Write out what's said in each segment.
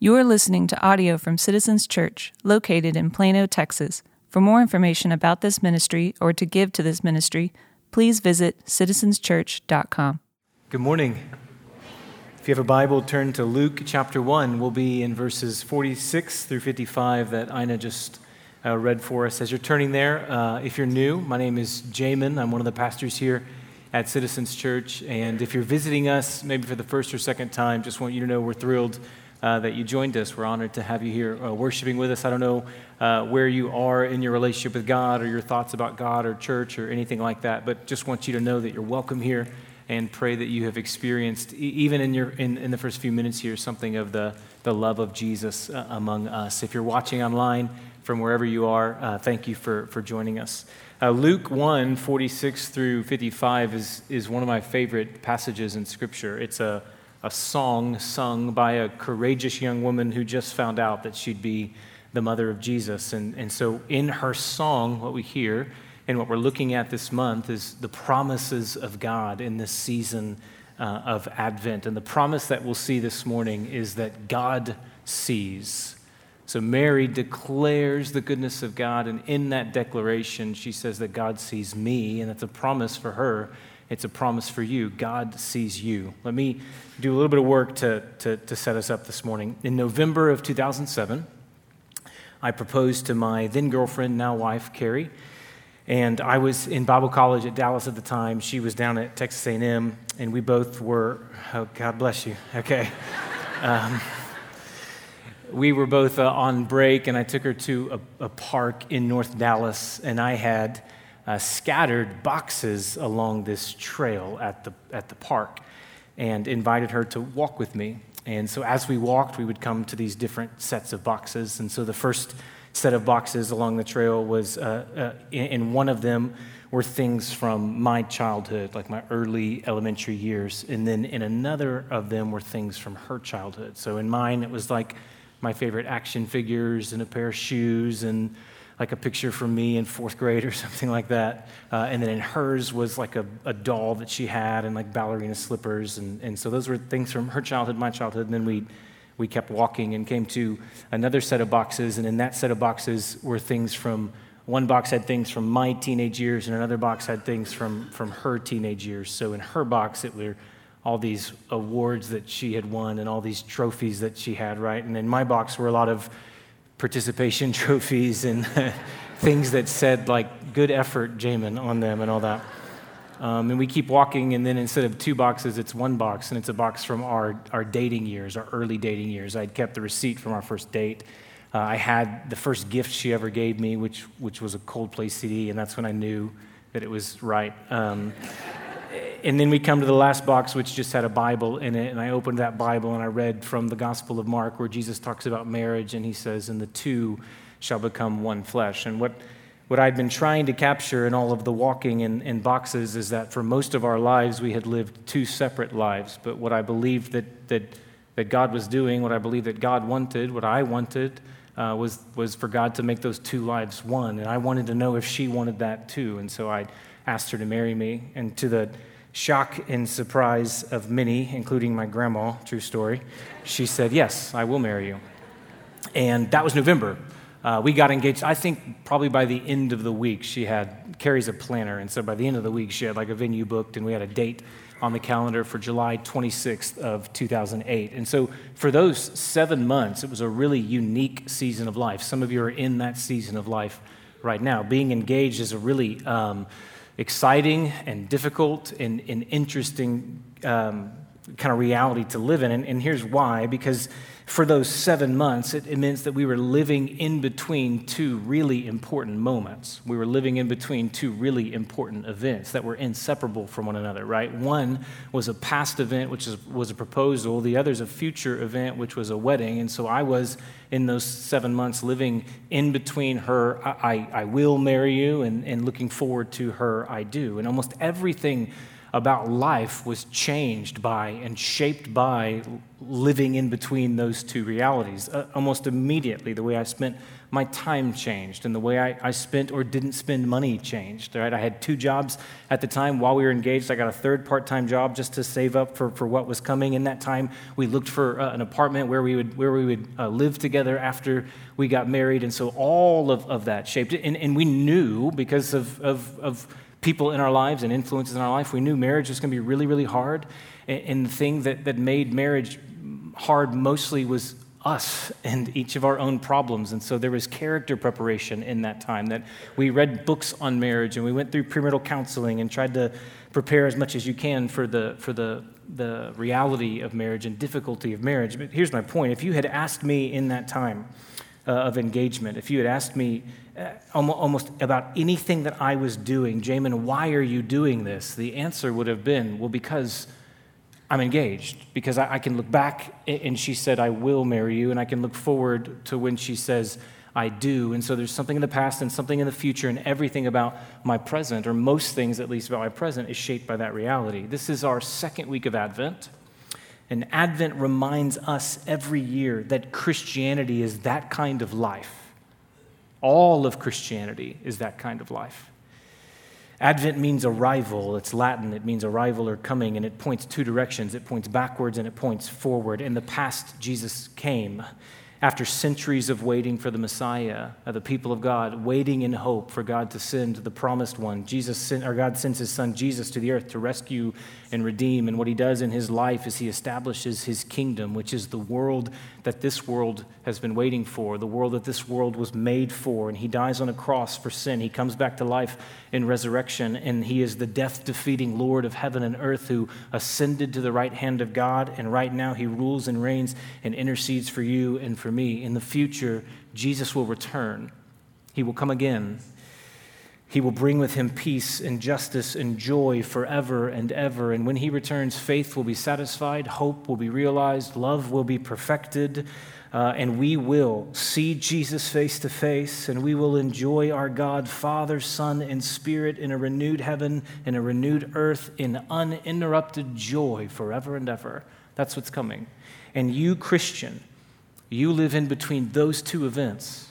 You are listening to audio from Citizens Church, located in Plano, Texas. For more information about this ministry or to give to this ministry, please visit citizenschurch.com. Good morning. If you have a Bible, turn to Luke chapter 1. We'll be in verses 46 through 55 that Ina just uh, read for us. As you're turning there, uh, if you're new, my name is Jamin. I'm one of the pastors here at Citizens Church. And if you're visiting us, maybe for the first or second time, just want you to know we're thrilled uh, that you joined us. We're honored to have you here uh, worshiping with us. I don't know uh, where you are in your relationship with God or your thoughts about God or church or anything like that, but just want you to know that you're welcome here and pray that you have experienced, even in, your, in, in the first few minutes here, something of the, the love of Jesus uh, among us. If you're watching online from wherever you are, uh, thank you for, for joining us. Luke 1 46 through 55 is, is one of my favorite passages in Scripture. It's a, a song sung by a courageous young woman who just found out that she'd be the mother of Jesus. And, and so, in her song, what we hear and what we're looking at this month is the promises of God in this season uh, of Advent. And the promise that we'll see this morning is that God sees. So Mary declares the goodness of God, and in that declaration, she says that God sees me, and it's a promise for her. It's a promise for you. God sees you. Let me do a little bit of work to, to, to set us up this morning. In November of 2007, I proposed to my then girlfriend, now wife, Carrie, and I was in Bible college at Dallas at the time. She was down at Texas A&M, and we both were. Oh, God bless you. Okay. Um, we were both uh, on break, and I took her to a, a, park in North Dallas, and I had uh, scattered boxes along this trail at the, at the park and invited her to walk with me. And so as we walked, we would come to these different sets of boxes. And so the first set of boxes along the trail was, uh, uh in one of them, were things from my childhood, like my early elementary years. And then in another of them were things from her childhood. So in mine, it was like my favorite action figures and a pair of shoes and like a picture from me in fourth grade or something like that. Uh, and then in hers was like a, a, doll that she had and like ballerina slippers. And, and so those were things from her childhood, my childhood. And then we, we kept walking and came to another set of boxes. And in that set of boxes were things from one box had things from my teenage years, and another box had things from, from her teenage years. So in her box, it were all these awards that she had won and all these trophies that she had, right? And in my box were a lot of participation trophies and things that said, like, good effort, Jamin, on them and all that. Um, and we keep walking, and then instead of two boxes, it's one box, and it's a box from our, our dating years, our early dating years. I'd kept the receipt from our first date. Uh, I had the first gift she ever gave me, which, which was a Coldplay CD, and that's when I knew that it was right. Um, and then we come to the last box, which just had a Bible in it. And I opened that Bible and I read from the Gospel of Mark, where Jesus talks about marriage and he says, And the two shall become one flesh. And what, what I'd been trying to capture in all of the walking in, in boxes is that for most of our lives, we had lived two separate lives. But what I believed that, that, that God was doing, what I believed that God wanted, what I wanted, uh, was, was for God to make those two lives one. And I wanted to know if she wanted that too. And so I asked her to marry me. And to the shock and surprise of many, including my grandma, true story, she said, Yes, I will marry you. And that was November. Uh, we got engaged, I think probably by the end of the week, she had, Carrie's a planner. And so by the end of the week, she had like a venue booked and we had a date on the calendar for July 26th of 2008. And so for those seven months, it was a really unique season of life. Some of you are in that season of life right now. Being engaged is a really um, exciting and difficult and, and interesting um, kind of reality to live in. And, and here's why because for those seven months, it, it means that we were living in between two really important moments. We were living in between two really important events that were inseparable from one another, right? One was a past event, which is, was a proposal, the other is a future event, which was a wedding. And so I was in those seven months living in between her, I, I, I will marry you, and, and looking forward to her, I do. And almost everything about life was changed by and shaped by living in between those two realities. Uh, almost immediately, the way I spent my time changed and the way I, I spent or didn't spend money changed. Right? I had two jobs at the time while we were engaged. I got a third part time job just to save up for, for what was coming. In that time, we looked for uh, an apartment where we would, where we would uh, live together after we got married. And so all of, of that shaped it. And, and we knew because of, of, of people in our lives and influences in our life, we knew marriage was going to be really, really hard. And the thing that, that made marriage hard mostly was us and each of our own problems. And so there was character preparation in that time that we read books on marriage and we went through premarital counseling and tried to prepare as much as you can for the, for the, the reality of marriage and difficulty of marriage. But here's my point. If you had asked me in that time uh, of engagement, if you had asked me uh, almost about anything that I was doing, Jamin, why are you doing this? The answer would have been, well, because I'm engaged. Because I, I can look back and she said, I will marry you, and I can look forward to when she says, I do. And so there's something in the past and something in the future, and everything about my present, or most things at least about my present, is shaped by that reality. This is our second week of Advent. And Advent reminds us every year that Christianity is that kind of life. All of Christianity is that kind of life. Advent means arrival. It's Latin. It means arrival or coming, and it points two directions. It points backwards and it points forward. In the past, Jesus came after centuries of waiting for the Messiah, of the people of God, waiting in hope for God to send the promised one. Jesus sent, or God sends his son Jesus to the earth to rescue and redeem. And what he does in his life is he establishes his kingdom, which is the world that this world has been waiting for, the world that this world was made for. And he dies on a cross for sin. He comes back to life in resurrection, and he is the death defeating Lord of heaven and earth who ascended to the right hand of God. And right now he rules and reigns and intercedes for you and for me. In the future, Jesus will return, he will come again he will bring with him peace and justice and joy forever and ever. And when he returns, faith will be satisfied, hope will be realized, love will be perfected, uh, and we will see Jesus face to face, and we will enjoy our God, Father, Son, and Spirit in a renewed heaven, in a renewed earth, in uninterrupted joy forever and ever. That's what's coming. And you, Christian, you live in between those two events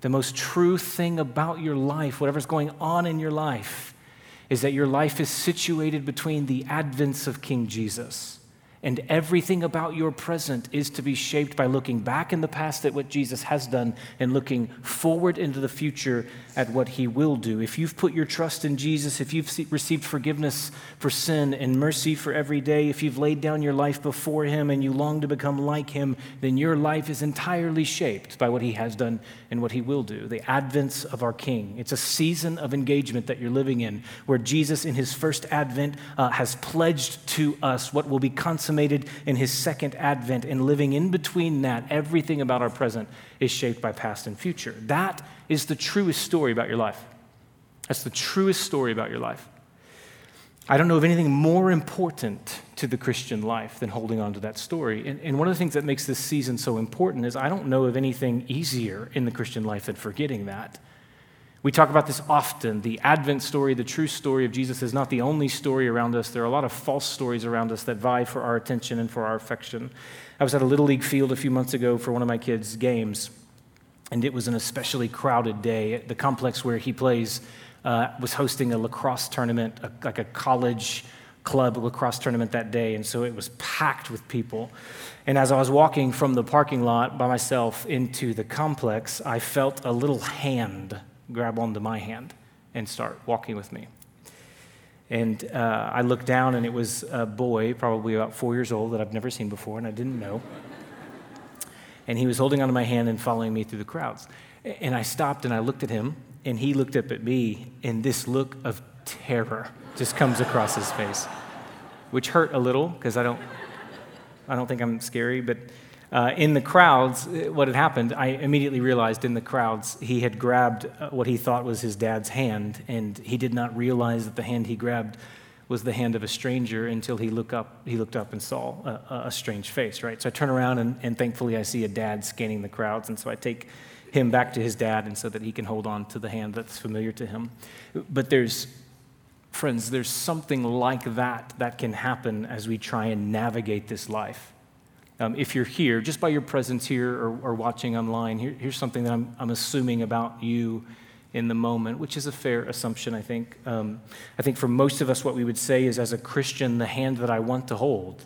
the most true thing about your life, whatever's going on in your life, is that your life is situated between the advents of King Jesus. And everything about your present is to be shaped by looking back in the past at what Jesus has done and looking forward into the future at what he will do. If you've put your trust in Jesus, if you've received forgiveness for sin and mercy for every day, if you've laid down your life before him and you long to become like him, then your life is entirely shaped by what he has done and what he will do. The advents of our King. It's a season of engagement that you're living in where Jesus, in his first advent, uh, has pledged to us what will be consummated in his second advent. And living in between that, everything about our present is shaped by past and future. That is the truest story about your life. That's the truest story about your life. I don't know of anything more important to the Christian life than holding on to that story. And, and, one of the things that makes this season so important is I don't know of anything easier in the Christian life than forgetting that. We talk about this often. The Advent story, the true story of Jesus, is not the only story around us. There are a lot of false stories around us that vie for our attention and for our affection. I was at a Little League field a few months ago for one of my kids' games, and it was an especially crowded day. The complex where he plays uh, was hosting a lacrosse tournament, a, like a college club lacrosse tournament that day, and so it was packed with people. And as I was walking from the parking lot by myself into the complex, I felt a little hand grab onto my hand and start walking with me. And uh, I looked down, and it was a boy, probably about four years old, that I've never seen before, and I didn't know. and he was holding onto my hand and following me through the crowds. And I stopped and I looked at him, and he looked up at me, and this look of terror just comes across his face, which hurt a little because I don't, I don't think I'm scary, but uh, in the crowds, uh, what had happened, I immediately realized in the crowds he had grabbed uh, what he thought was his dad's hand, and he did not realize that the hand he grabbed was the hand of a stranger until he looked up, he looked up and saw a, a strange face, right? So I turn around, and, and thankfully I see a dad scanning the crowds, and so I take him back to his dad and so that he can hold on to the hand that's familiar to him. But there's Friends, there's something like that that can happen as we try and navigate this life. Um, if you're here, just by your presence here or, or watching online, here, here's something that I'm, I'm, assuming about you in the moment, which is a fair assumption, I think. Um, I think for most of us, what we would say is as a Christian, the hand that I want to hold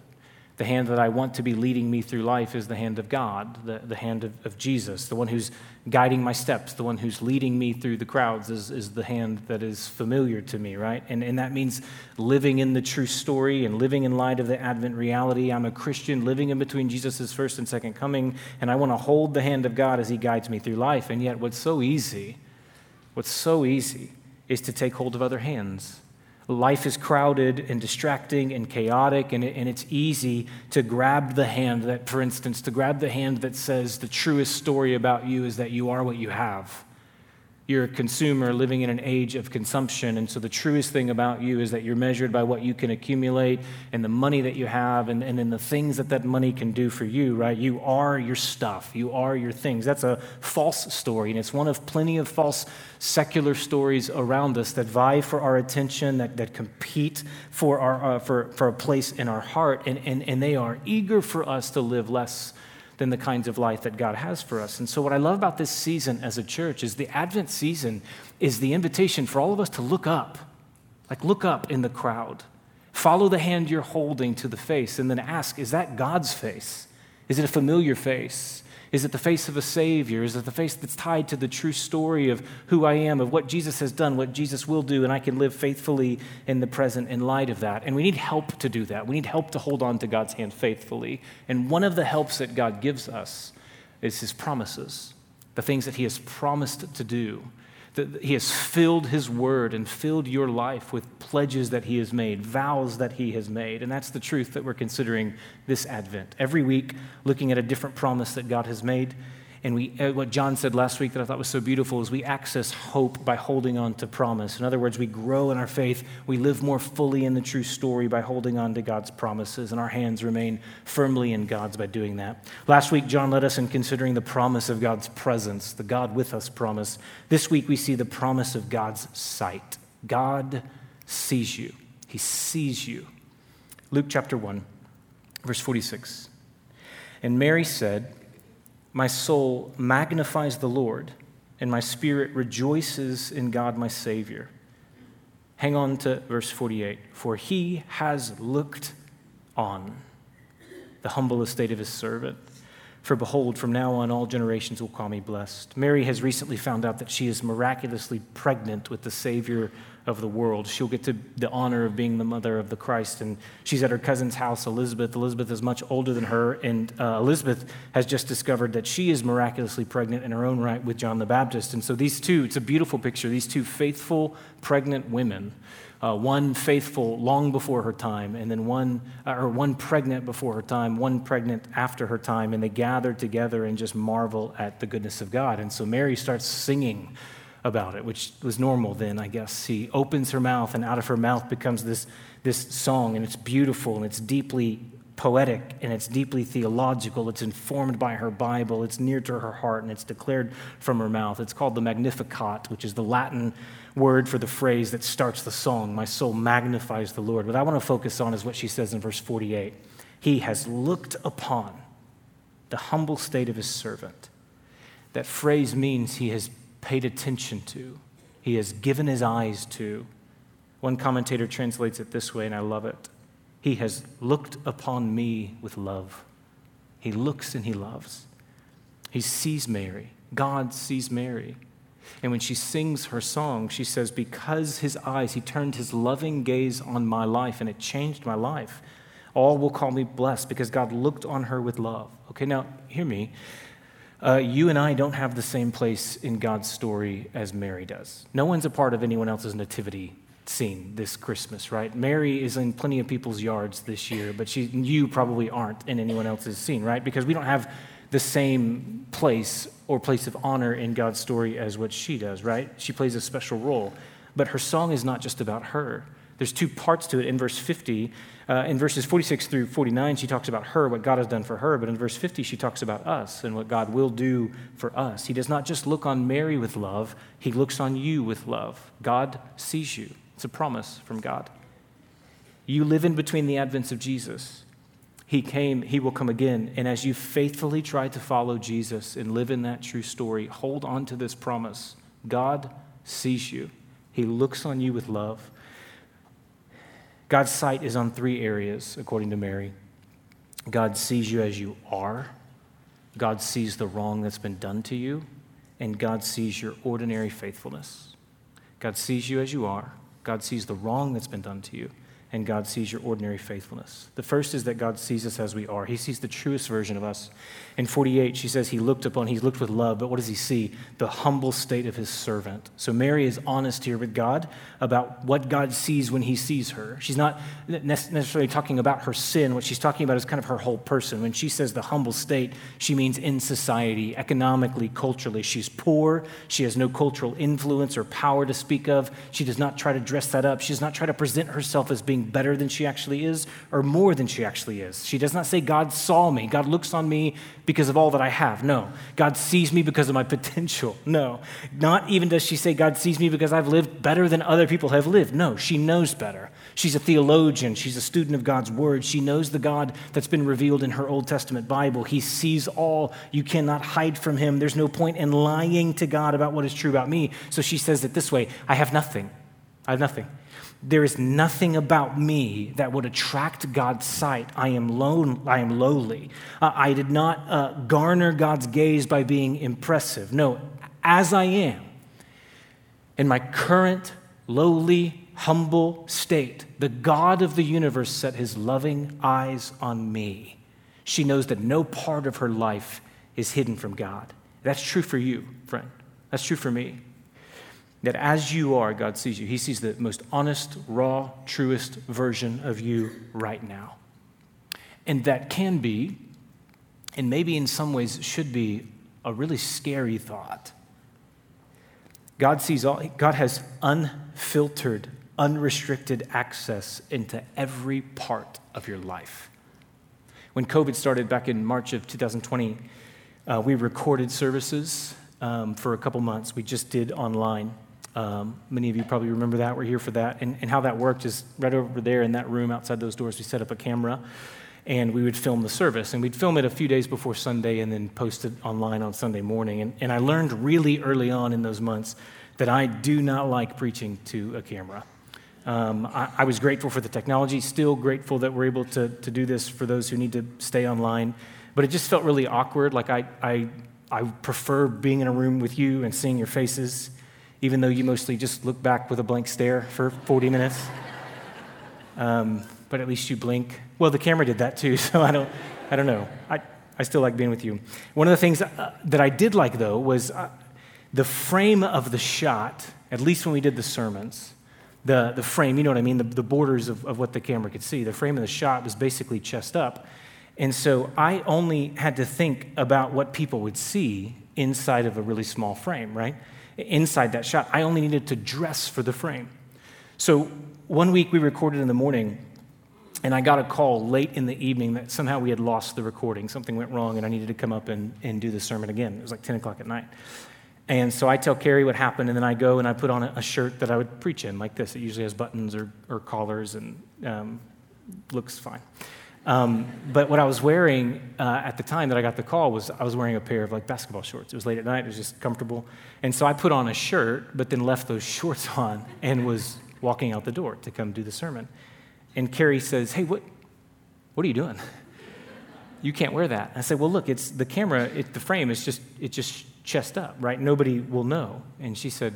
the hand that I want to be leading me through life is the hand of God, the, the hand of, of Jesus. The one who's guiding my steps, the one who's leading me through the crowds is, is the hand that is familiar to me, right? And, and that means living in the true story and living in light of the Advent reality. I'm a Christian living in between Jesus' first and second coming, and I want to hold the hand of God as he guides me through life. And yet, what's so easy, what's so easy is to take hold of other hands Life is crowded and distracting and chaotic, and, it, and it's easy to grab the hand that, for instance, to grab the hand that says the truest story about you is that you are what you have. You're a consumer living in an age of consumption. And so the truest thing about you is that you're measured by what you can accumulate and the money that you have and, and then the things that that money can do for you, right? You are your stuff. You are your things. That's a false story. And it's one of plenty of false secular stories around us that vie for our attention, that, that compete for, our, uh, for, for a place in our heart. And, and, and they are eager for us to live less than the kinds of life that God has for us. And so, what I love about this season as a church is the Advent season is the invitation for all of us to look up, like look up in the crowd. Follow the hand you're holding to the face, and then ask, is that God's face? Is it a familiar face? Is it the face of a Savior? Is it the face that's tied to the true story of who I am, of what Jesus has done, what Jesus will do, and I can live faithfully in the present in light of that? And we need help to do that. We need help to hold on to God's hand faithfully. And one of the helps that God gives us is His promises, the things that He has promised to do that he has filled his word and filled your life with pledges that he has made, vows that he has made. And that's the truth that we're considering this Advent. Every week, looking at a different promise that God has made and we, uh, what John said last week that I thought was so beautiful is we access hope by holding on to promise. In other words, we grow in our faith. We live more fully in the true story by holding on to God's promises, and our hands remain firmly in God's by doing that. Last week, John led us in considering the promise of God's presence, the God with us promise. This week, we see the promise of God's sight. God sees you, He sees you. Luke chapter 1, verse 46. And Mary said, my soul magnifies the Lord, and my spirit rejoices in God my Savior. Hang on to verse 48. For he has looked on the humble estate of his servant. For behold, from now on all generations will call me blessed. Mary has recently found out that she is miraculously pregnant with the Savior of the world. She'll get to the honor of being the mother of the Christ. And she's at her cousin's house, Elizabeth. Elizabeth is much older than her. And uh, Elizabeth has just discovered that she is miraculously pregnant in her own right with John the Baptist. And so these two, it's a beautiful picture, these two faithful, pregnant women uh, one faithful long before her time, and then one, uh, or one pregnant before her time, one pregnant after her time, and they gather together and just marvel at the goodness of God. And so Mary starts singing about it, which was normal then, I guess. She opens her mouth, and out of her mouth becomes this, this song, and it's beautiful and it's deeply poetic and it's deeply theological. It's informed by her Bible. It's near to her heart and it's declared from her mouth. It's called the Magnificat, which is the Latin word for the phrase that starts the song, My soul magnifies the Lord. What I want to focus on is what she says in verse 48 He has looked upon the humble state of his servant. That phrase means he has paid attention to, he has given his eyes to. One commentator translates it this way, and I love it. He has looked upon me with love. He looks and he loves. He sees Mary. God sees Mary. And when she sings her song, she says, Because his eyes, he turned his loving gaze on my life and it changed my life. All will call me blessed because God looked on her with love. Okay, now hear me. Uh, you and I don't have the same place in God's story as Mary does. No one's a part of anyone else's nativity scene this Christmas, right? Mary is in plenty of people's yards this year, but she, you probably aren't in anyone else's scene, right? Because we don't have the same place or place of honor in God's story as what she does, right? She plays a special role. But her song is not just about her. There's two parts to it. In verse 50, uh, in verses 46 through 49, she talks about her, what God has done for her. But in verse 50, she talks about us and what God will do for us. He does not just look on Mary with love, He looks on you with love. God sees you. It's a promise from God. You live in between the advents of Jesus. He came, He will come again. And as you faithfully try to follow Jesus and live in that true story, hold on to this promise. God sees you, He looks on you with love. God's sight is on three areas, according to Mary. God sees you as you are, God sees the wrong that's been done to you, and God sees your ordinary faithfulness. God sees you as you are, God sees the wrong that's been done to you, and God sees your ordinary faithfulness. The first is that God sees us as we are. He sees the truest version of us. In 48, she says he looked upon, he looked with love, but what does he see? The humble state of his servant. So Mary is honest here with God about what God sees when he sees her. She's not necessarily talking about her sin. What she's talking about is kind of her whole person. When she says the humble state, she means in society, economically, culturally. She's poor. She has no cultural influence or power to speak of. She does not try to dress that up. She does not try to present herself as being better than she actually is or more than she actually is. She does not say, God saw me. God looks on me because of all that I have. No. God sees me because of my potential. No. Not even does she say, God sees me because I've lived better than other people have lived. No. She knows better. She's a theologian. She's a student of God's word. She knows the God that's been revealed in her Old Testament Bible. He sees all. You cannot hide from him. There's no point in lying to God about what is true about me. So she says it this way I have nothing. I have nothing. There is nothing about me that would attract God's sight. I am, lone, I am lowly. Uh, I did not uh, garner God's gaze by being impressive. No, as I am, in my current lowly, humble state, the God of the universe set his loving eyes on me. She knows that no part of her life is hidden from God. That's true for you, friend. That's true for me. That as you are, God sees you. He sees the most honest, raw, truest version of you right now. And that can be, and maybe in some ways should be, a really scary thought. God sees all, God has unfiltered, unrestricted access into every part of your life. When COVID started back in March of 2020, uh, we recorded services um, for a couple months. We just did online. Um, many of you probably remember that. We're here for that. And, and how that worked is right over there in that room outside those doors, we set up a camera and we would film the service. And we'd film it a few days before Sunday and then post it online on Sunday morning. And, and I learned really early on in those months that I do not like preaching to a camera. Um, I, I, was grateful for the technology, still grateful that we're able to, to do this for those who need to stay online. But it just felt really awkward. Like I, I, I prefer being in a room with you and seeing your faces even though you mostly just look back with a blank stare for 40 minutes. Um, but at least you blink. Well, the camera did that too, so I don't, I don't know. I, I still like being with you. One of the things uh, that I did like, though, was uh, the frame of the shot, at least when we did the sermons, the, the frame, you know what I mean, the, the borders of, of what the camera could see. The frame of the shot was basically chest up. And so I only had to think about what people would see inside of a really small frame, right? Inside that shot. I only needed to dress for the frame. So one week we recorded in the morning, and I got a call late in the evening that somehow we had lost the recording. Something went wrong, and I needed to come up and, and do the sermon again. It was like 10 o'clock at night. And so I tell Carrie what happened, and then I go and I put on a, shirt that I would preach in, like this. It usually has buttons or, or collars and um, looks fine. Um, but what I was wearing uh, at the time that I got the call was I was wearing a pair of like basketball shorts. It was late at night. It was just comfortable, and so I put on a shirt, but then left those shorts on and was walking out the door to come do the sermon. And Carrie says, "Hey, what, what are you doing? You can't wear that." I said, "Well, look, it's the camera. It, the frame is just it's just chest up, right? Nobody will know." And she said,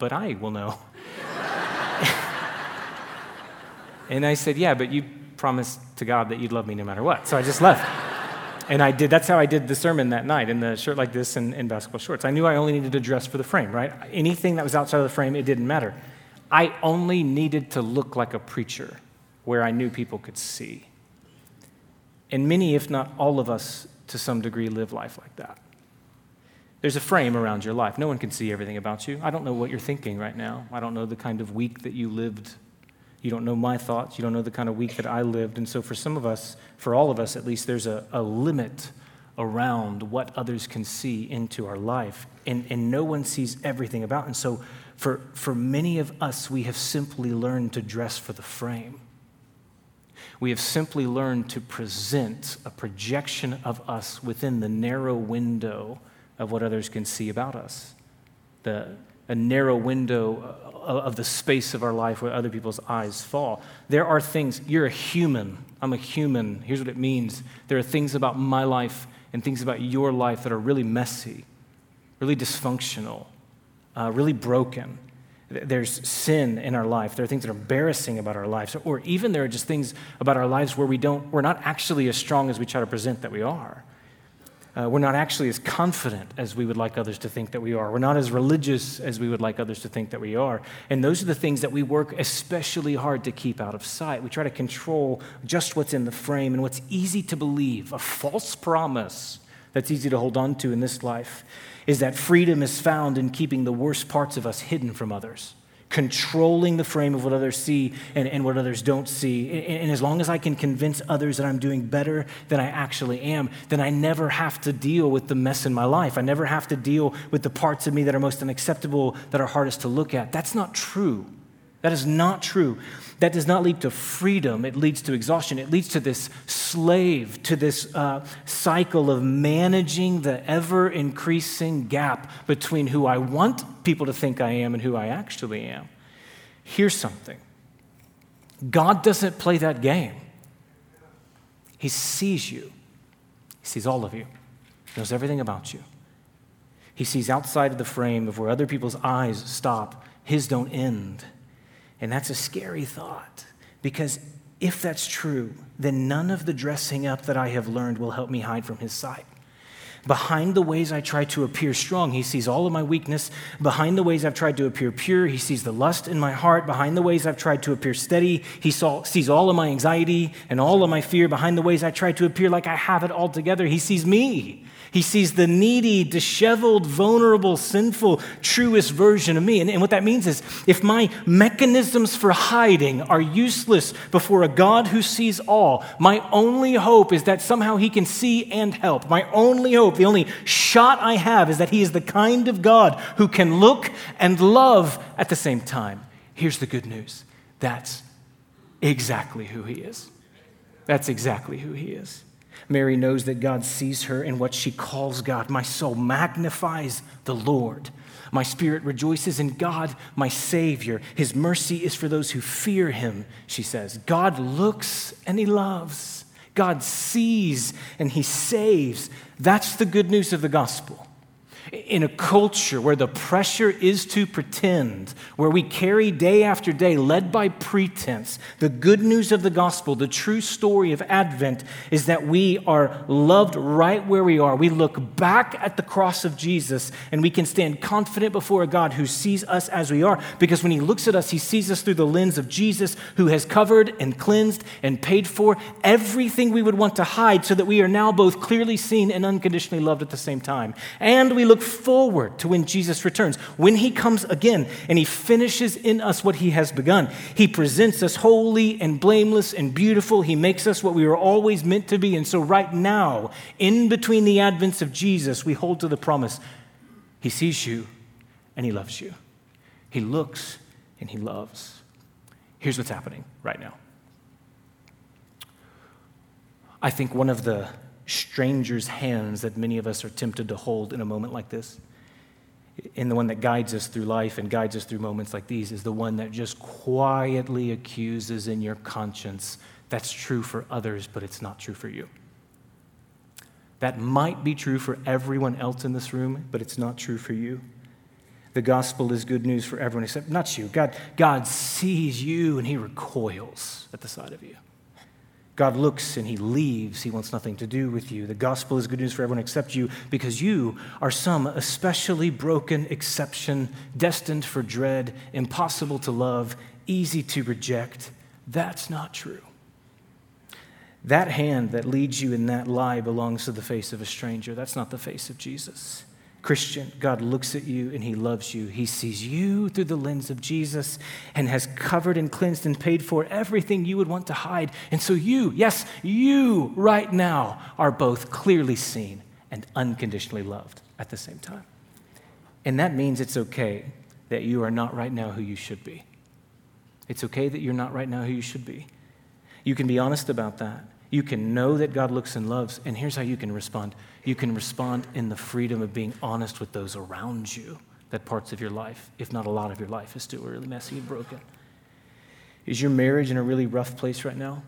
"But I will know." and I said, "Yeah, but you." Promised to God that you'd love me no matter what. So I just left. and I did, that's how I did the sermon that night in the shirt like this and, and basketball shorts. I knew I only needed to dress for the frame, right? Anything that was outside of the frame, it didn't matter. I only needed to look like a preacher where I knew people could see. And many, if not all of us, to some degree, live life like that. There's a frame around your life. No one can see everything about you. I don't know what you're thinking right now. I don't know the kind of week that you lived you don't know my thoughts. You don't know the kind of week that I lived. And so, for some of us, for all of us at least, there's a, a limit around what others can see into our life. And, and no one sees everything about. And so, for, for many of us, we have simply learned to dress for the frame. We have simply learned to present a projection of us within the narrow window of what others can see about us. The, a narrow window of the space of our life where other people's eyes fall. There are things, you're a human. I'm a human. Here's what it means there are things about my life and things about your life that are really messy, really dysfunctional, uh, really broken. There's sin in our life. There are things that are embarrassing about our lives. Or even there are just things about our lives where we don't, we're not actually as strong as we try to present that we are. Uh, we're not actually as confident as we would like others to think that we are. We're not as religious as we would like others to think that we are. And those are the things that we work especially hard to keep out of sight. We try to control just what's in the frame and what's easy to believe, a false promise that's easy to hold on to in this life, is that freedom is found in keeping the worst parts of us hidden from others controlling the frame of what others see and, and what others don't see. And, and, as long as I can convince others that I'm doing better than I actually am, then I never have to deal with the mess in my life. I never have to deal with the parts of me that are most unacceptable, that are hardest to look at. That's not true. That is not true. That does not lead to freedom. It leads to exhaustion. It leads to this slave, to this uh, cycle of managing the ever increasing gap between who I want people to think I am and who I actually am. Here's something God doesn't play that game, He sees you, He sees all of you, He knows everything about you. He sees outside of the frame of where other people's eyes stop, His don't end. And that's a scary thought because if that's true, then none of the dressing up that I have learned will help me hide from his sight. Behind the ways I try to appear strong, he sees all of my weakness. Behind the ways I've tried to appear pure, he sees the lust in my heart. Behind the ways I've tried to appear steady, he saw, sees all of my anxiety and all of my fear. Behind the ways I try to appear like I have it all together, he sees me. He sees the needy, disheveled, vulnerable, sinful, truest version of me. And, and, what that means is if my mechanisms for hiding are useless before a God who sees all, my only hope is that somehow He can see and help. My only hope, the only shot I have, is that He is the kind of God who can look and love at the same time. Here's the good news that's exactly who He is. That's exactly who He is. Mary knows that God sees her in what she calls God. My soul magnifies the Lord. My spirit rejoices in God, my Savior. His mercy is for those who fear him, she says. God looks and he loves. God sees and he saves. That's the good news of the gospel in a culture where the pressure is to pretend, where we carry day after day, led by pretense, the good news of the gospel, the true story of Advent, is that we are loved right where we are. We look back at the cross of Jesus and we can stand confident before a God who sees us as we are, because when He looks at us, He sees us through the lens of Jesus, who has covered and cleansed and paid for everything we would want to hide, so that we are now both clearly seen and unconditionally loved at the same time. And we look forward to when Jesus returns, when he comes again and he finishes in us what he has begun. He presents us holy and blameless and beautiful. He makes us what we were always meant to be. And so, right now, in between the advents of Jesus, we hold to the promise He sees you and He loves you. He looks and He loves. Here's what's happening right now. I think one of the stranger's hands that many of us are tempted to hold in a moment like this. And the one that guides us through life and guides us through moments like these is the one that just quietly accuses in your conscience that's true for others, but it's not true for you. That might be true for everyone else in this room, but it's not true for you. The gospel is good news for everyone except not you. God, God sees you and he recoils at the sight of you. God looks and he leaves. He wants nothing to do with you. The gospel is good news for everyone except you because you are some especially broken exception, destined for dread, impossible to love, easy to reject. That's not true. That hand that leads you in that lie belongs to the face of a stranger. That's not the face of Jesus. Christian, God looks at you and He loves you. He sees you through the lens of Jesus and has covered and cleansed and paid for everything you would want to hide. And so, you, yes, you right now are both clearly seen and unconditionally loved at the same time. And that means it's okay that you are not right now who you should be. It's okay that you're not right now who you should be. You can be honest about that. You can know that God looks and loves. And here's how you can respond you can respond in the freedom of being honest with those around you that parts of your life, if not a lot of your life, is still really messy and broken. Is your marriage in a really rough place right now?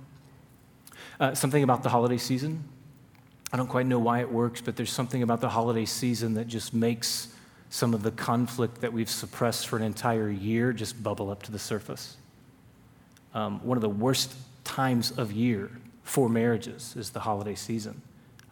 Uh, something about the holiday season. I don't quite know why it works, but there's something about the holiday season that just makes some of the conflict that we've suppressed for an entire year just bubble up to the surface. Um, one of the worst times of year for marriages is the holiday season.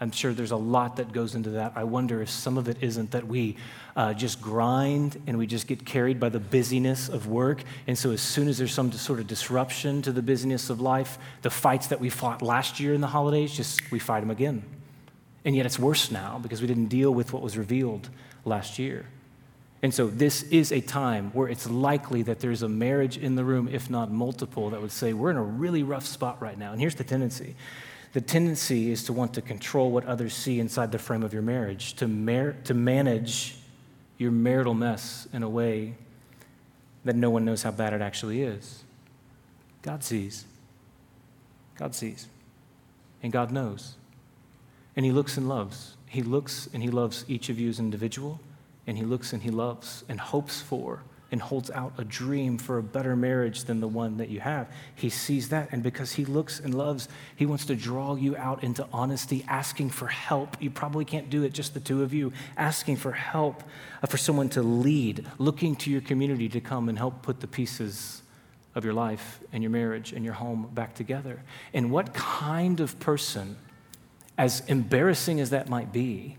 I'm sure there's a lot that goes into that. I wonder if some of it isn't that we uh, just grind and we just get carried by the busyness of work. And so, as soon as there's some sort of disruption to the busyness of life, the fights that we fought last year in the holidays, just we fight them again. And yet, it's worse now because we didn't deal with what was revealed last year. And so, this is a time where it's likely that there's a marriage in the room, if not multiple, that would say, We're in a really rough spot right now. And here's the tendency the tendency is to want to control what others see inside the frame of your marriage, to, mar- to manage your marital mess in a way that no one knows how bad it actually is. God sees. God sees. And God knows. And He looks and loves. He looks and He loves each of you as an individual and he looks and he loves and hopes for and holds out a dream for a better marriage than the one that you have. He sees that, and because he looks and loves, he wants to draw you out into honesty, asking for help. You probably can't do it, just the two of you, asking for help uh, for someone to lead, looking to your community to come and help put the pieces of your life and your marriage and your home back together. And what kind of person, as embarrassing as that might be,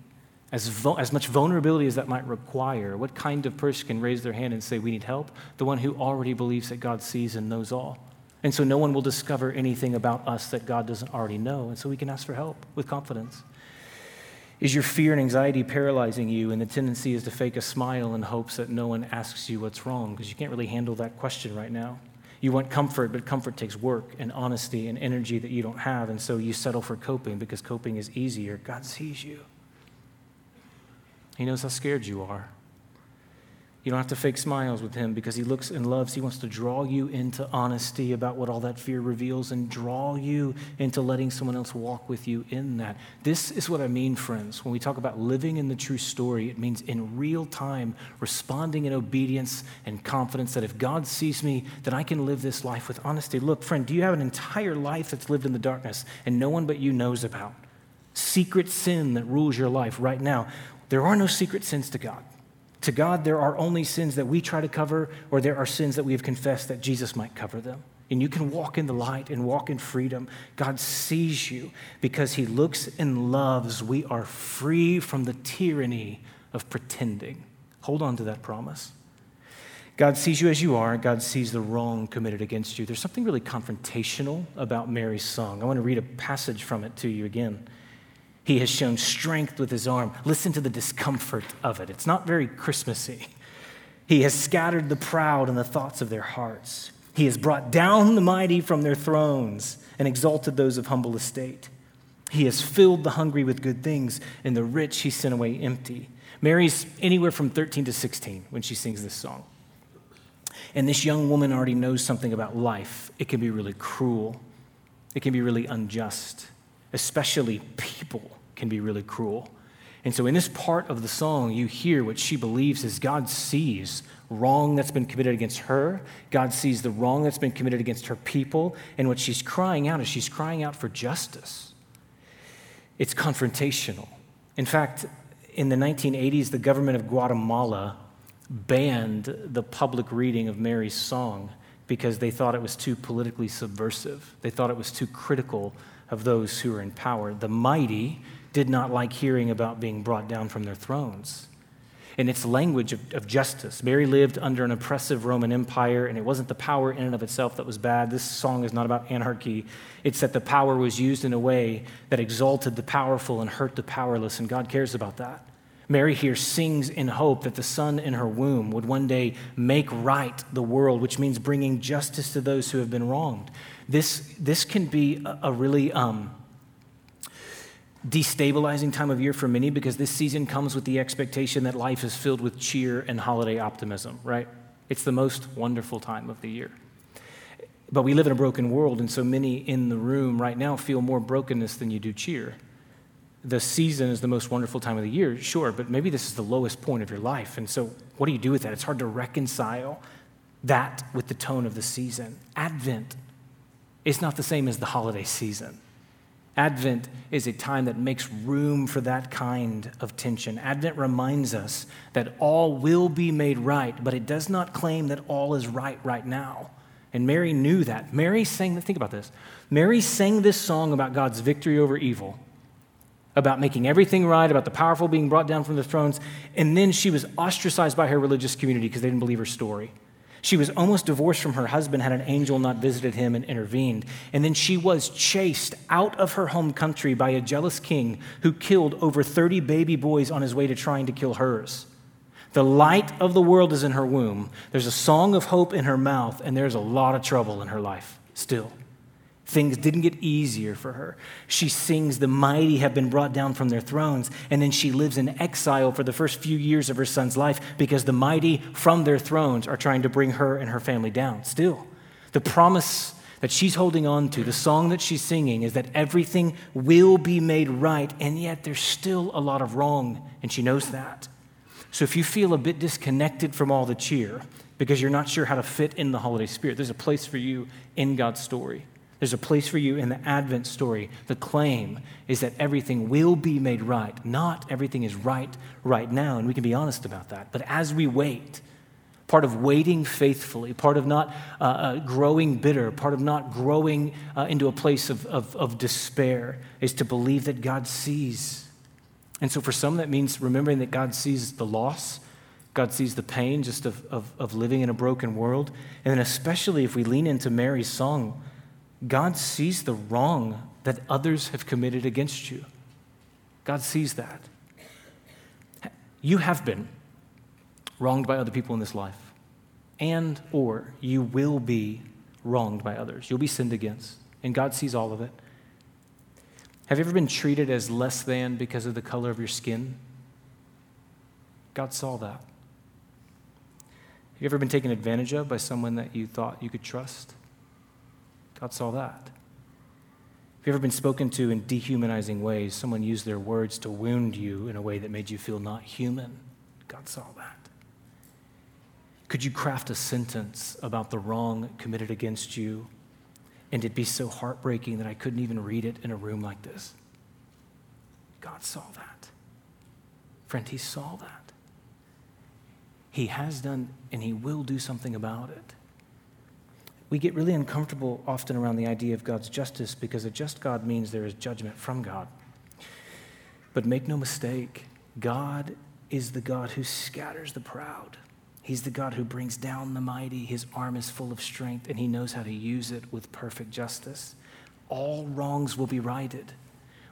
as, vo- as much vulnerability as that might require, what kind of person can raise their hand and say, We need help? The one who already believes that God sees and knows all. And so no one will discover anything about us that God doesn't already know. And so we can ask for help with confidence. Is your fear and anxiety paralyzing you? And the tendency is to fake a smile in hopes that no one asks you what's wrong because you can't really handle that question right now. You want comfort, but comfort takes work and honesty and energy that you don't have. And so you settle for coping because coping is easier. God sees you. He knows how scared you are. You don't have to fake smiles with him because he looks and loves. He wants to draw you into honesty about what all that fear reveals and draw you into letting someone else walk with you in that. This is what I mean, friends. When we talk about living in the true story, it means in real time responding in obedience and confidence that if God sees me, then I can live this life with honesty. Look, friend, do you have an entire life that's lived in the darkness and no one but you knows about? Secret sin that rules your life right now. There are no secret sins to God. To God, there are only sins that we try to cover, or there are sins that we have confessed that Jesus might cover them. And you can walk in the light and walk in freedom. God sees you because He looks and loves. We are free from the tyranny of pretending. Hold on to that promise. God sees you as you are. God sees the wrong committed against you. There's something really confrontational about Mary's song. I want to read a passage from it to you again. He has shown strength with his arm. Listen to the discomfort of it. It's not very Christmassy. He has scattered the proud in the thoughts of their hearts. He has brought down the mighty from their thrones and exalted those of humble estate. He has filled the hungry with good things, and the rich he sent away empty. Mary's anywhere from 13 to 16 when she sings this song. And this young woman already knows something about life. It can be really cruel, it can be really unjust especially people, can be really cruel. And so, in this part of the song, you hear what she believes is God sees wrong that's been committed against her. God sees the wrong that's been committed against her people. And what she's crying out is she's crying out for justice. It's confrontational. In fact, in the 1980s, the government of Guatemala banned the public reading of Mary's song because they thought it was too politically subversive. They thought it was too critical of those who are in power. The mighty did not like hearing about being brought down from their thrones. In its language of, of, justice, Mary lived under an oppressive Roman Empire, and it wasn't the power in and of itself that was bad. This song is not about anarchy. It's that the power was used in a way that exalted the powerful and hurt the powerless, and God cares about that. Mary here sings in hope that the son in her womb would one day make right the world, which means bringing justice to those who have been wronged. This, this can be a, a really, um, destabilizing time of year for many because this season comes with the expectation that life is filled with cheer and holiday optimism, right? It's the most wonderful time of the year. But we live in a broken world, and so many in the room right now feel more brokenness than you do cheer. The season is the most wonderful time of the year, sure, but maybe this is the lowest point of your life. And so, what do you do with that? It's hard to reconcile that with the tone of the season. Advent is not the same as the holiday season. Advent is a time that makes room for that kind of tension. Advent reminds us that all will be made right, but it does not claim that all is right right now. And Mary knew that. Mary sang, think about this. Mary sang this song about God's victory over evil, about making everything right, about the powerful being brought down from the thrones. And then she was ostracized by her religious community because they didn't believe her story. She was almost divorced from her husband had an angel not visited him and intervened. And then she was chased out of her home country by a jealous king who killed over 30 baby boys on his way to trying to kill hers. The light of the world is in her womb. There's a song of hope in her mouth, and there's a lot of trouble in her life still. Things didn't get easier for her. She sings, The mighty have been brought down from their thrones. And then she lives in exile for the first few years of her son's life because the mighty from their thrones are trying to bring her and her family down. Still, the promise that she's holding on to, the song that she's singing, is that everything will be made right. And yet there's still a lot of wrong, and she knows that. So if you feel a bit disconnected from all the cheer because you're not sure how to fit in the holiday spirit, there's a place for you in God's story. There's a place for you in the Advent story. The claim is that everything will be made right. Not everything is right right now, and we can be honest about that. But as we wait, part of waiting faithfully, part of not uh, uh, growing bitter, part of not growing uh, into a place of, of, of despair is to believe that God sees. And so for some, that means remembering that God sees the loss. God sees the pain just of, of, of living in a broken world. And then, especially if we lean into Mary's song, God sees the wrong that others have committed against you. God sees that. You have been wronged by other people in this life, and or you will be wronged by others. You'll be sinned against, and God sees all of it. Have you ever been treated as less than because of the color of your skin? God saw that. Have you ever been taken advantage of by someone that you thought you could trust? God saw that. Have you ever been spoken to in dehumanizing ways? Someone used their words to wound you in a way that made you feel not human. God saw that. Could you craft a sentence about the wrong committed against you and it be so heartbreaking that I couldn't even read it in a room like this? God saw that. Friend, He saw that. He has done and He will do something about it we get really uncomfortable often around the idea of God's justice because a just God means there is judgment from God. But make no mistake, God is the God who scatters the proud. He's the God who brings down the mighty. His arm is full of strength, and he knows how to use it with perfect justice. All wrongs will be righted,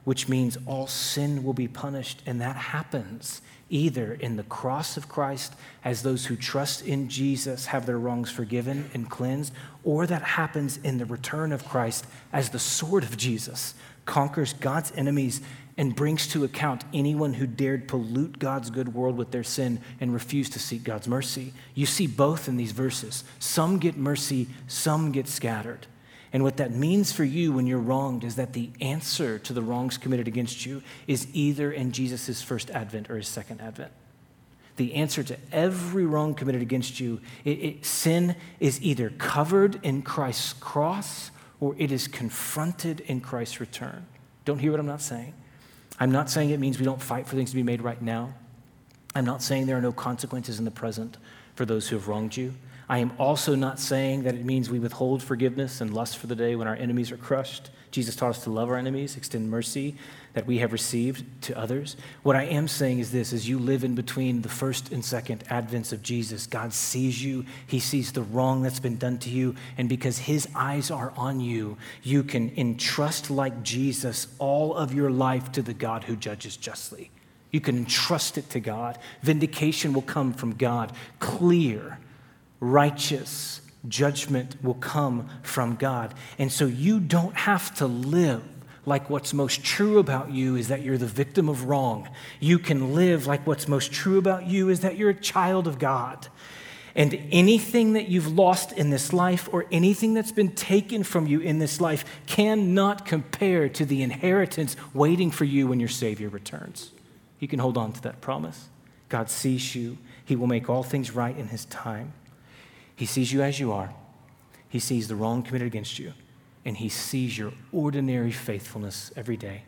which means all sin will be punished, and that happens either in the cross of Christ as those who trust in Jesus have their wrongs forgiven and cleansed, or that happens in the return of Christ as the sword of Jesus conquers God's enemies and brings to account anyone who dared pollute God's good world with their sin and refused to seek God's mercy. You see both in these verses. Some get mercy, some get scattered. And what that means for you when you're wronged is that the answer to the wrongs committed against you is either in Jesus' first advent or his second advent. The answer to every wrong committed against you, it, it, sin is either covered in Christ's cross or it is confronted in Christ's return. Don't hear what I'm not saying. I'm not saying it means we don't fight for things to be made right now. I'm not saying there are no consequences in the present for those who have wronged you. I am also not saying that it means we withhold forgiveness and lust for the day when our enemies are crushed. Jesus taught us to love our enemies, extend mercy that we have received to others. What I am saying is this as you live in between the first and second advents of Jesus, God sees you, He sees the wrong that's been done to you, and because His eyes are on you, you can entrust, like Jesus, all of your life to the God who judges justly. You can entrust it to God. Vindication will come from God, clear righteous judgment will come from God. And so you don't have to live like what's most true about you is that you're the victim of wrong. You can live like what's most true about you is that you're a child of God. And anything that you've lost in this life or anything that's been taken from you in this life cannot compare to the inheritance waiting for you when your Savior returns. You can hold on to that promise. God sees you, He will make all things right in His time. He sees you as you are, He sees the wrong committed against you, and He sees your ordinary faithfulness every day.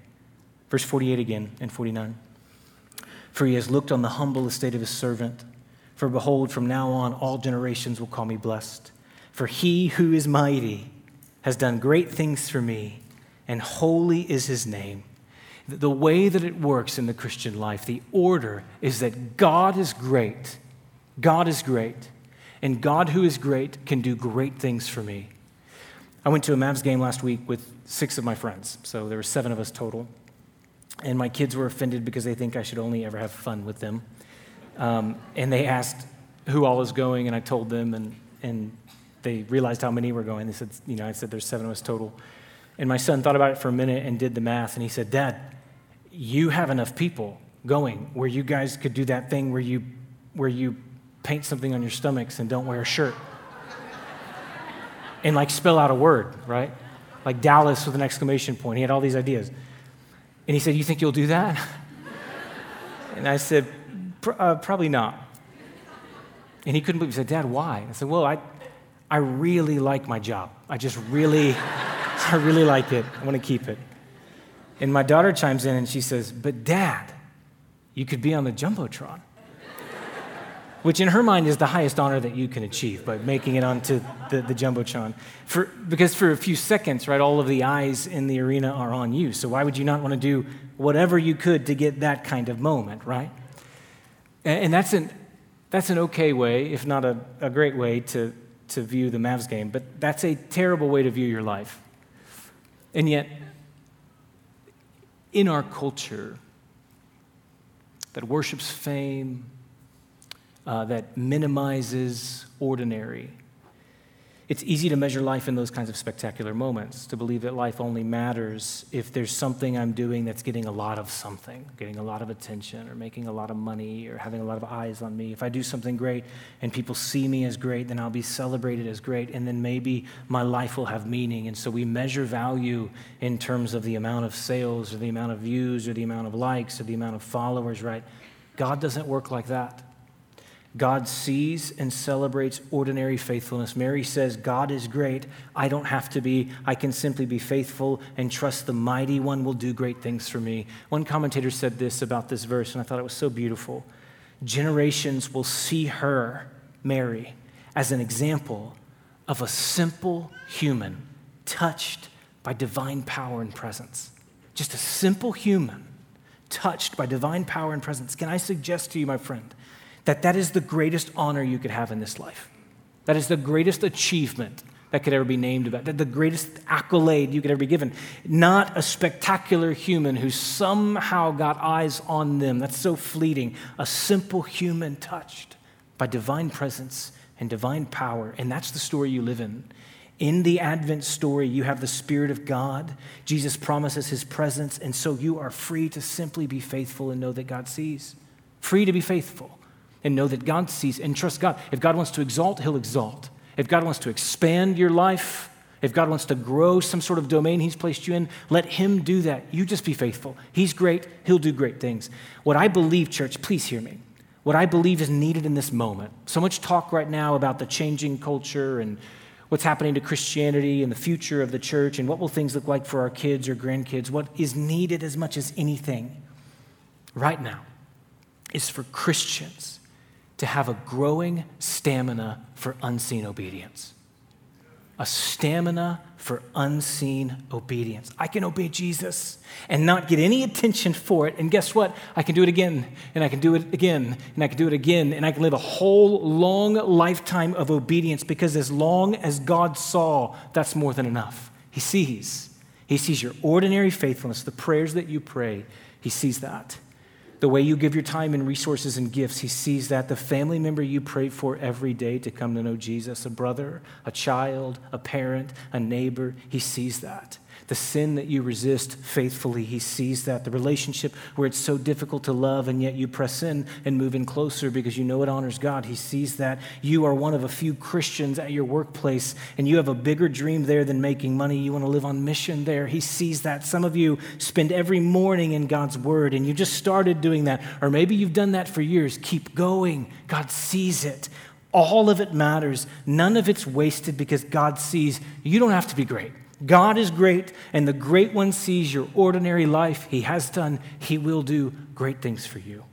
Verse 48 again and 49. For He has looked on the humble estate of His servant. For behold, from now on, all generations will call me blessed. For He who is mighty has done great things for me, and holy is His name. The way that it works in the Christian life, the order is that God is great. God is great. And God, who is great, can do great things for me. I went to a Mavs game last week with six of my friends, so there were seven of us total. And my kids were offended because they think I should only ever have fun with them. Um, and they asked who all is going, and I told them, and, and they realized how many were going. They said, you know, I said there's seven of us total. And my son thought about it for a minute and did the math, and he said, Dad, you have enough people going where you guys could do that thing where you, where you paint something on your stomachs and don't wear a shirt. and like spell out a word, right? Like Dallas with an exclamation point. He had all these ideas. And he said, You think you'll do that? and I said, uh, Probably not. And he couldn't believe it. He said, Dad, why? I said, Well, I, I really like my job. I just really, I really like it. I want to keep it. And my daughter chimes in and she says, But dad, you could be on the Jumbotron. Which in her mind is the highest honor that you can achieve by making it onto the, the Jumbotron. For, because for a few seconds, right, all of the eyes in the arena are on you. So why would you not want to do whatever you could to get that kind of moment, right? And, and that's, an, that's an okay way, if not a, a great way, to, to view the Mavs game. But that's a terrible way to view your life. And yet, in our culture that worships fame, uh, that minimizes ordinary, it's easy to measure life in those kinds of spectacular moments, to believe that life only matters if there's something I'm doing that's getting a lot of something, getting a lot of attention, or making a lot of money, or having a lot of eyes on me. If I do something great and people see me as great, then I'll be celebrated as great, and then maybe my life will have meaning. And so we measure value in terms of the amount of sales, or the amount of views, or the amount of likes, or the amount of followers, right? God doesn't work like that. God sees and celebrates ordinary faithfulness. Mary says, God is great. I don't have to be. I can simply be faithful and trust the mighty one will do great things for me. One commentator said this about this verse, and I thought it was so beautiful. Generations will see her, Mary, as an example of a simple human touched by divine power and presence. Just a simple human touched by divine power and presence. Can I suggest to you, my friend, that that is the greatest honor you could have in this life. That is the greatest achievement that could ever be named about, that the greatest accolade you could ever be given. Not a spectacular human who somehow got eyes on them. That's so fleeting. A simple human touched by divine presence and divine power. And that's the story you live in. In the Advent story, you have the Spirit of God. Jesus promises his presence, and so you are free to simply be faithful and know that God sees. Free to be faithful and know that God sees and trust God. If God wants to exalt, He'll exalt. If God wants to expand your life, if God wants to grow some sort of domain He's placed you in, let Him do that. You just be faithful. He's great, He'll do great things. What I believe, church, please hear me. What I believe is needed in this moment. So much talk right now about the changing culture and what's happening to Christianity and the future of the church and what will things look like for our kids or grandkids. What is needed as much as anything right now is for Christians to have a growing stamina for unseen obedience. A stamina for unseen obedience. I can obey Jesus and not get any attention for it. And guess what? I can do it again, and I can do it again, and I can do it again, and I can live a whole long lifetime of obedience because as long as God saw, that's more than enough. He sees. He sees your ordinary faithfulness, the prayers that you pray. He sees that the way you give your time and resources and gifts. He sees that. The family member you pray for every day to come to know Jesus, a brother, a child, a parent, a neighbor, he sees that. The sin that you resist faithfully, He sees that. The relationship where it's so difficult to love and yet you press in and move in closer because you know it honors God, He sees that. You are one of a few Christians at your workplace and you have a bigger dream there than making money. You want to live on mission there. He sees that. Some of you spend every morning in God's Word and you just started doing that, or maybe you've done that for years. Keep going. God sees it. All of it matters. None of it's wasted because God sees you don't have to be great. God is great, and the great one sees your ordinary life. He has done, He will do great things for you.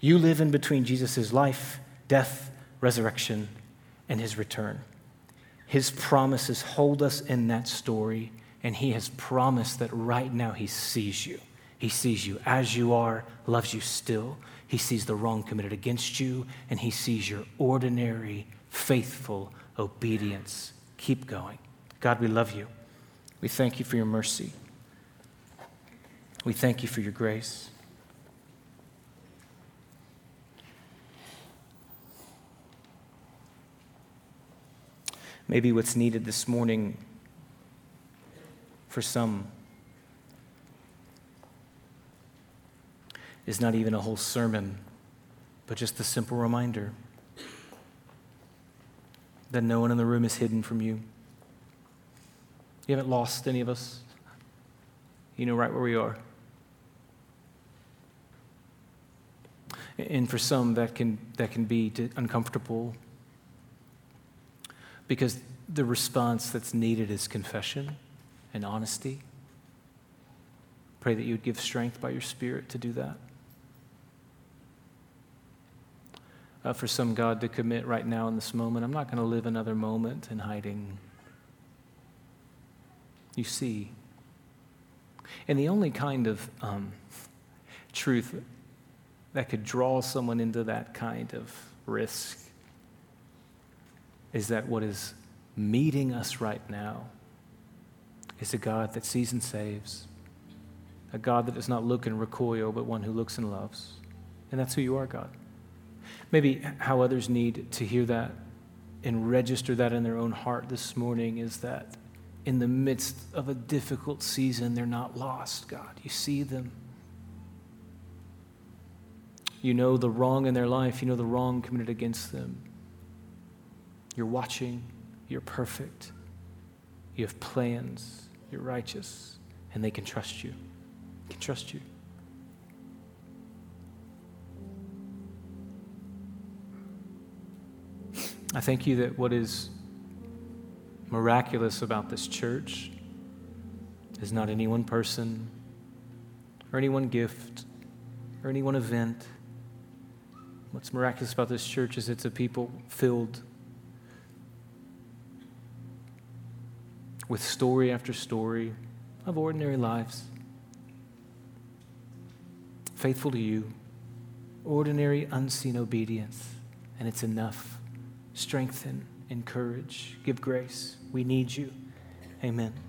You live in between Jesus' life, death, resurrection, and His return. His promises hold us in that story, and He has promised that right now He sees you. He sees you as you are, loves you still. He sees the wrong committed against you, and He sees your ordinary, faithful obedience. Keep going. God, we love you. We thank you for your mercy. We thank you for your grace. Maybe what's needed this morning for some is not even a whole sermon, but just a simple reminder that no one in the room is hidden from you. You haven't lost any of us. You know right where we are. And for some, that can, that can be uncomfortable because the response that's needed is confession and honesty. Pray that you would give strength by your Spirit to do that. Uh, for some, God, to commit right now in this moment, I'm not going to live another moment in hiding you see. And the only kind of um, truth that could draw someone into that kind of risk is that what is meeting us right now is a God that sees and saves, a God that does not look and recoil, but one who looks and loves. And that's who you are, God. Maybe how others need to hear that and register that in their own heart this morning is that in the midst of a difficult season, they're not lost, God. You see them. You know the wrong in their life, you know the wrong committed against them. You're watching, you're perfect, you have plans, you're righteous, and they can trust you. They can trust you. I thank you that what is miraculous about this church is not any one person or any one gift or any one event. What's miraculous about this church is it's a people filled with story after story of ordinary lives, faithful to you, ordinary, unseen obedience, and it's enough. Strengthen encourage, give grace. We need you. Amen.